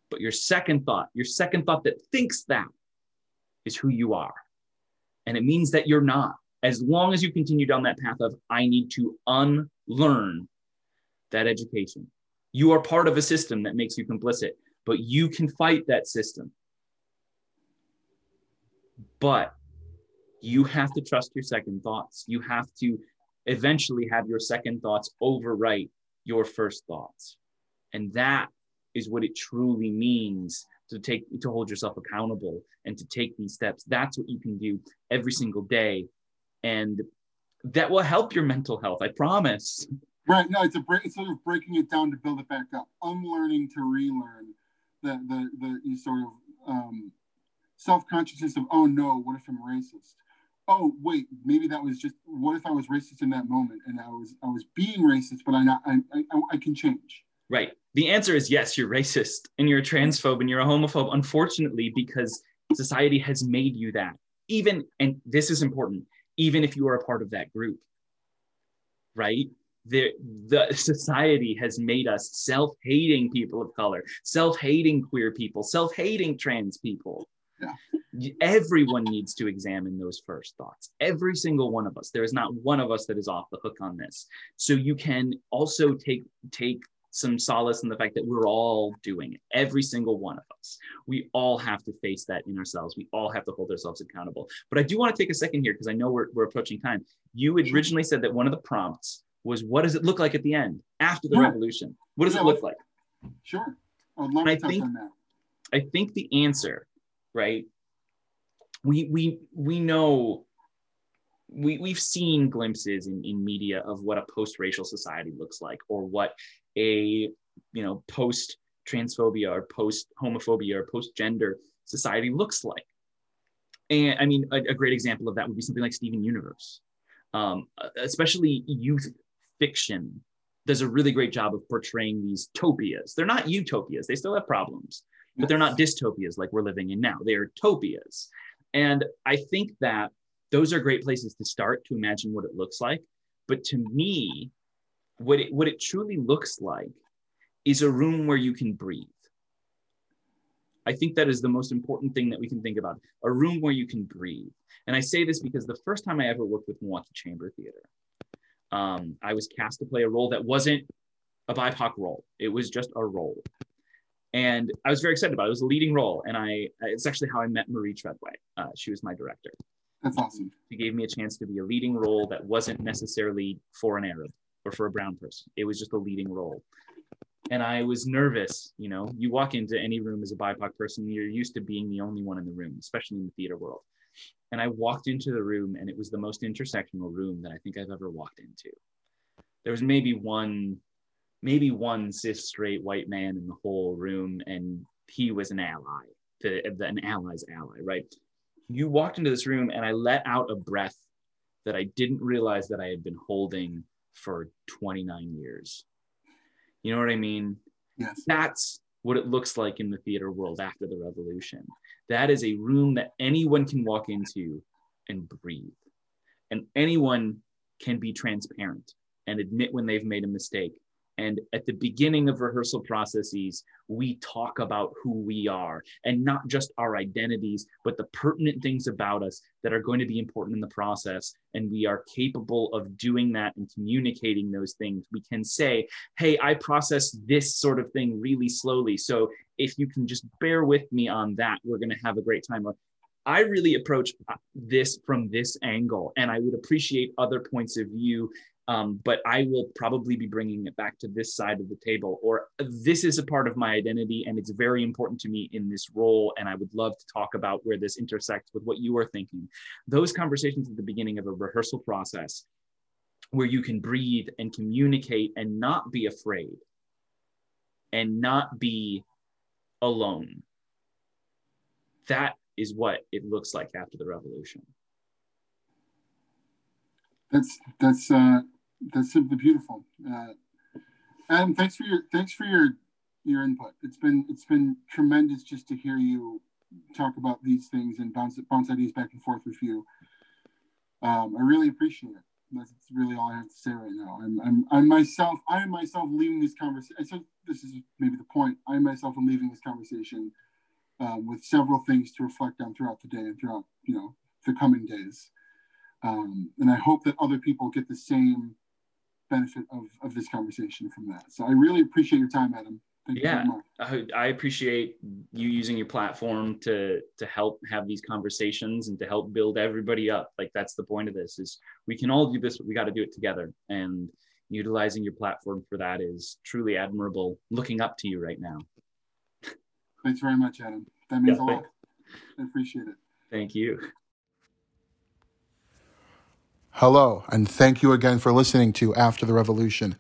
But your second thought, your second thought that thinks that is who you are. And it means that you're not. As long as you continue down that path of, I need to unlearn that education. You are part of a system that makes you complicit, but you can fight that system. But you have to trust your second thoughts. You have to eventually have your second thoughts overwrite your first thoughts. And that is what it truly means to take to hold yourself accountable and to take these steps. That's what you can do every single day. And that will help your mental health. I promise. Right. No, it's a break. It's sort of breaking it down to build it back up, unlearning to relearn the the the sort of um, self consciousness of oh no, what if I'm racist? Oh wait, maybe that was just what if I was racist in that moment and I was I was being racist, but I not I I, I can change. Right. The answer is yes, you're racist and you're a transphobe and you're a homophobe, unfortunately, because society has made you that. Even, and this is important, even if you are a part of that group, right? The, the society has made us self-hating people of color, self-hating queer people, self-hating trans people. Yeah. Everyone needs to examine those first thoughts. Every single one of us. There is not one of us that is off the hook on this. So you can also take take some solace in the fact that we're all doing it, every single one of us. We all have to face that in ourselves. We all have to hold ourselves accountable. But I do want to take a second here because I know we're, we're approaching time. You originally said that one of the prompts was what does it look like at the end after the Yeah. revolution? What does Yeah, it look like? Sure. I would love And I touch think- on that. I think the answer, right? We we we know we we've seen glimpses in, in media of what a post-racial society looks like or what a you know post transphobia or post homophobia or post gender society looks like. And i mean a, a great example of that would be something like steven universe. Um, especially youth fiction does a really great job of portraying these topias. They're not utopias. They still have problems but they're not dystopias like we're living in now. They are topias. And i think that those are great places to start to imagine what it looks like. But to me what it what it truly looks like is a room where you can breathe. I think that is the most important thing that we can think about a room where you can breathe. And i say this because the first time i ever worked with milwaukee chamber theater um, i was cast to play a role that wasn't a bipoc role. It was just a role and i was very excited about it it was a leading role and i it's actually how i met marie treadway uh, she was my director That's awesome. she gave me a chance to be a leading role that wasn't necessarily for an Arab or for a brown person. It was just a leading role. And I was nervous. You know, you walk into any room as a BIPOC person, you're used to being the only one in the room, especially in the theater world. And I walked into the room, and it was the most intersectional room that I think I've ever walked into. There was maybe one, maybe one cis straight white man in the whole room, and he was an ally, to, an ally's ally, right? you walked into this room and I let out a breath that I didn't realize that I had been holding for 29 years. You know what I mean? Yes. That's what it looks like in the theater world after the revolution. That is a room that anyone can walk into and breathe. And anyone can be transparent and admit when they've made a mistake. And at the beginning of rehearsal processes, we talk about who we are and not just our identities, but the pertinent things about us that are going to be important in the process. And we are capable of doing that and communicating those things. We can say, hey, I process this sort of thing really slowly. So if you can just bear with me on that, we're going to have a great time. I really approach uh, this from this angle, and I would appreciate other points of view Um, but I will probably be bringing it back to this side of the table, or this is a part of my identity and it's very important to me in this role. And I would love to talk about where this intersects with what you are thinking. Those conversations at the beginning of a rehearsal process where you can breathe and communicate and not be afraid and not be alone. That is what it looks like after the revolution. That's that's uh, that's simply beautiful. Uh, Adam, thanks for your thanks for your your input. It's been it's been tremendous just to hear you talk about these things and bounce bounce ideas back and forth with you. Um, I really appreciate it. That's really all I have to say right now. I'm I'm, I'm myself. I am myself leaving this conversation. So this is maybe the point. I myself am leaving this conversation um, with several things to reflect on throughout the day and throughout you know the coming days. Um, and I hope that other people get the same benefit of, of this conversation from that. So I really appreciate your time, Adam. Thank yeah, I, I appreciate you using your platform to to help have these conversations and to help build everybody up. Like that's the point of this: is we can all do this, but we got to do it together. And utilizing your platform for that is truly admirable. Looking up to you right now. Thanks very much, Adam. That means yeah, a lot. I appreciate it. Thank you. Hello, and thank you again for listening to After the Revolution.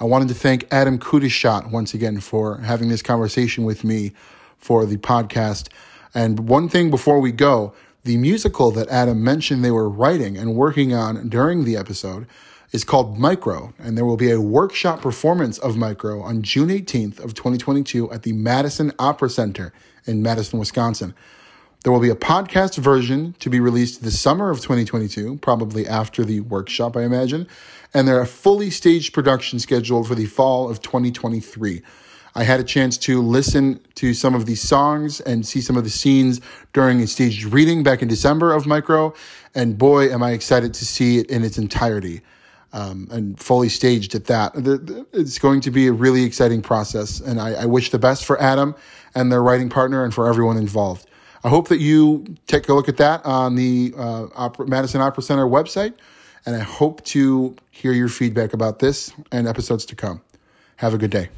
I wanted to thank Adam Qutishat once again for having this conversation with me for the podcast. And one thing before we go, the musical that Adam mentioned they were writing and working on during the episode is called Micro, and there will be a workshop performance of Micro on June 18th of 2022 at the Madison Opera Center in Madison, Wisconsin. There will be a podcast version to be released this summer of 2022, probably after the workshop, I imagine. And there are fully staged production scheduled for the fall of 2023. I had a chance to listen to some of these songs and see some of the scenes during a staged reading back in December of Micro. And boy, am I excited to see it in its entirety um, and fully staged at that. It's going to be a really exciting process. And I, I wish the best for Adam and their writing partner and for everyone involved. I hope that you take a look at that on the uh, Opera, Madison Opera Center website, and I hope to hear your feedback about this and episodes to come. Have a good day.